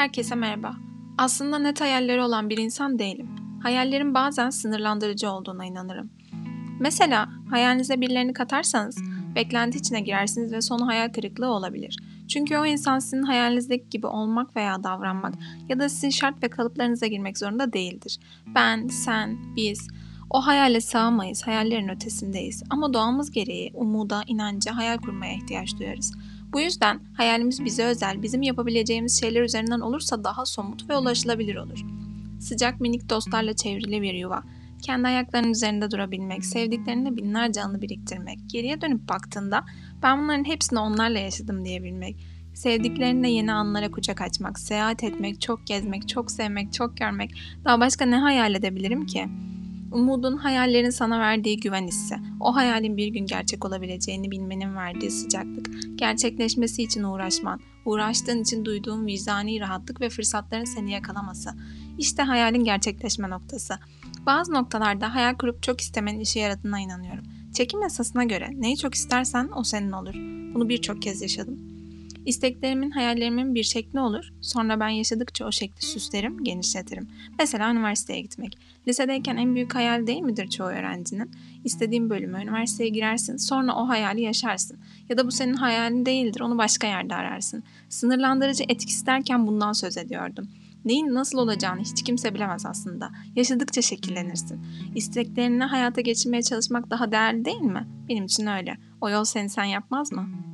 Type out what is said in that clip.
Herkese merhaba. Aslında net hayalleri olan bir insan değilim. Hayallerim bazen sınırlandırıcı olduğuna inanırım. Mesela hayalinize birilerini katarsanız beklenti içine girersiniz ve sonu hayal kırıklığı olabilir. Çünkü o insan sizin hayalinizdeki gibi olmak veya davranmak ya da sizin şart ve kalıplarınıza girmek zorunda değildir. Ben, sen, biz o hayale sığamayız, hayallerin ötesindeyiz. Ama doğamız gereği umuda, inanca, hayal kurmaya ihtiyaç duyarız. Bu yüzden hayalimiz bize özel, bizim yapabileceğimiz şeyler üzerinden olursa daha somut ve ulaşılabilir olur. Sıcak minik dostlarla çevrili bir yuva, kendi ayaklarının üzerinde durabilmek, sevdiklerinle binlerce anı biriktirmek, geriye dönüp baktığında ben bunların hepsini onlarla yaşadım diyebilmek, sevdiklerinle yeni anlara kucak açmak, seyahat etmek, çok gezmek, çok sevmek, çok görmek, daha başka ne hayal edebilirim ki?'' Umudun hayallerin sana verdiği güven hissi. O hayalin bir gün gerçek olabileceğini bilmenin verdiği sıcaklık. Gerçekleşmesi için uğraşman. Uğraştığın için duyduğun vicdani rahatlık ve fırsatların seni yakalaması. İşte hayalin gerçekleşme noktası. Bazı noktalarda hayal kurup çok istemenin işe yaradığına inanıyorum. Çekim yasasına göre neyi çok istersen o senin olur. Bunu birçok kez yaşadım. İsteklerimin, hayallerimin bir şekli olur. Sonra ben yaşadıkça o şekli süslerim, genişletirim. Mesela üniversiteye gitmek. Lisedeyken en büyük hayal değil midir çoğu öğrencinin? İstediğin bölüme, üniversiteye girersin, sonra o hayali yaşarsın. Ya da bu senin hayalin değildir, onu başka yerde ararsın. Sınırlandırıcı etkisi derken bundan söz ediyordum. Neyin nasıl olacağını hiç kimse bilemez aslında. Yaşadıkça şekillenirsin. İsteklerini hayata geçirmeye çalışmak daha değerli değil mi? Benim için öyle. O yol seni sen yapmaz mı?